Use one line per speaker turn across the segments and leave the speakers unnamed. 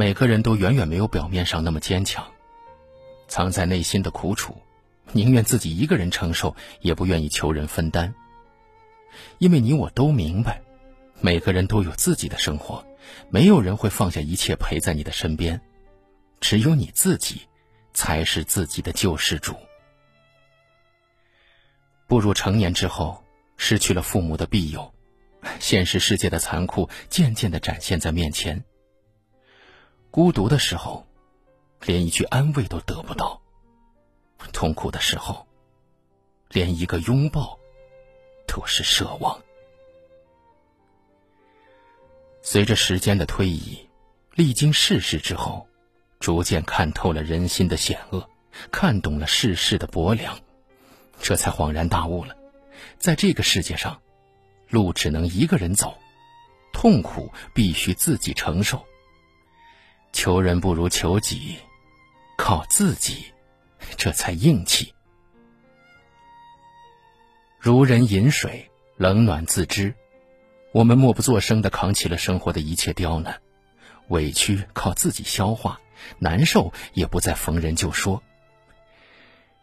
每个人都远远没有表面上那么坚强，藏在内心的苦楚，宁愿自己一个人承受，也不愿意求人分担。因为你我都明白，每个人都有自己的生活，没有人会放下一切陪在你的身边，只有你自己，才是自己的救世主。步入成年之后，失去了父母的庇佑，现实世界的残酷渐渐的展现在面前。孤独的时候，连一句安慰都得不到；痛苦的时候，连一个拥抱都是奢望。随着时间的推移，历经世事之后，逐渐看透了人心的险恶，看懂了世事的薄凉，这才恍然大悟了：在这个世界上，路只能一个人走，痛苦必须自己承受。求人不如求己，靠自己，这才硬气。如人饮水，冷暖自知。我们默不作声的扛起了生活的一切刁难，委屈靠自己消化，难受也不再逢人就说。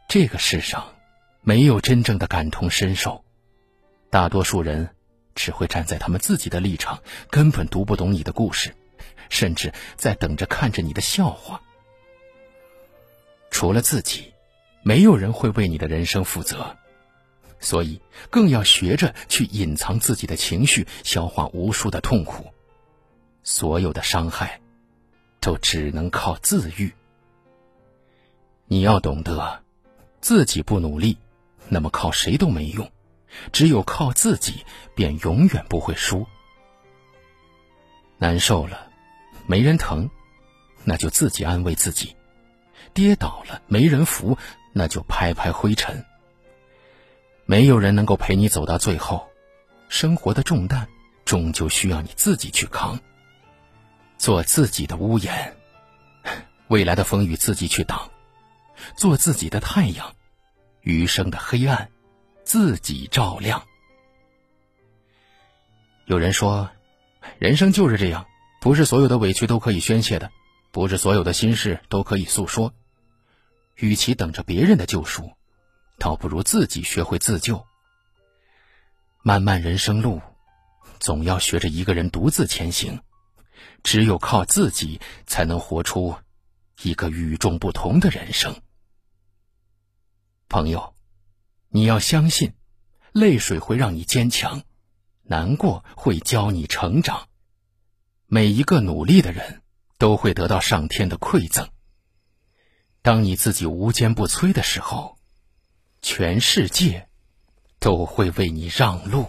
这个世上，没有真正的感同身受，大多数人只会站在他们自己的立场，根本读不懂你的故事。甚至在等着看着你的笑话。除了自己，没有人会为你的人生负责，所以更要学着去隐藏自己的情绪，消化无数的痛苦。所有的伤害，都只能靠自愈。你要懂得，自己不努力，那么靠谁都没用；只有靠自己，便永远不会输。难受了。没人疼，那就自己安慰自己；跌倒了没人扶，那就拍拍灰尘。没有人能够陪你走到最后，生活的重担终究需要你自己去扛。做自己的屋檐，未来的风雨自己去挡；做自己的太阳，余生的黑暗自己照亮。有人说，人生就是这样。不是所有的委屈都可以宣泄的，不是所有的心事都可以诉说。与其等着别人的救赎，倒不如自己学会自救。漫漫人生路，总要学着一个人独自前行。只有靠自己，才能活出一个与众不同的人生。朋友，你要相信，泪水会让你坚强，难过会教你成长。每一个努力的人，都会得到上天的馈赠。当你自己无坚不摧的时候，全世界都会为你让路。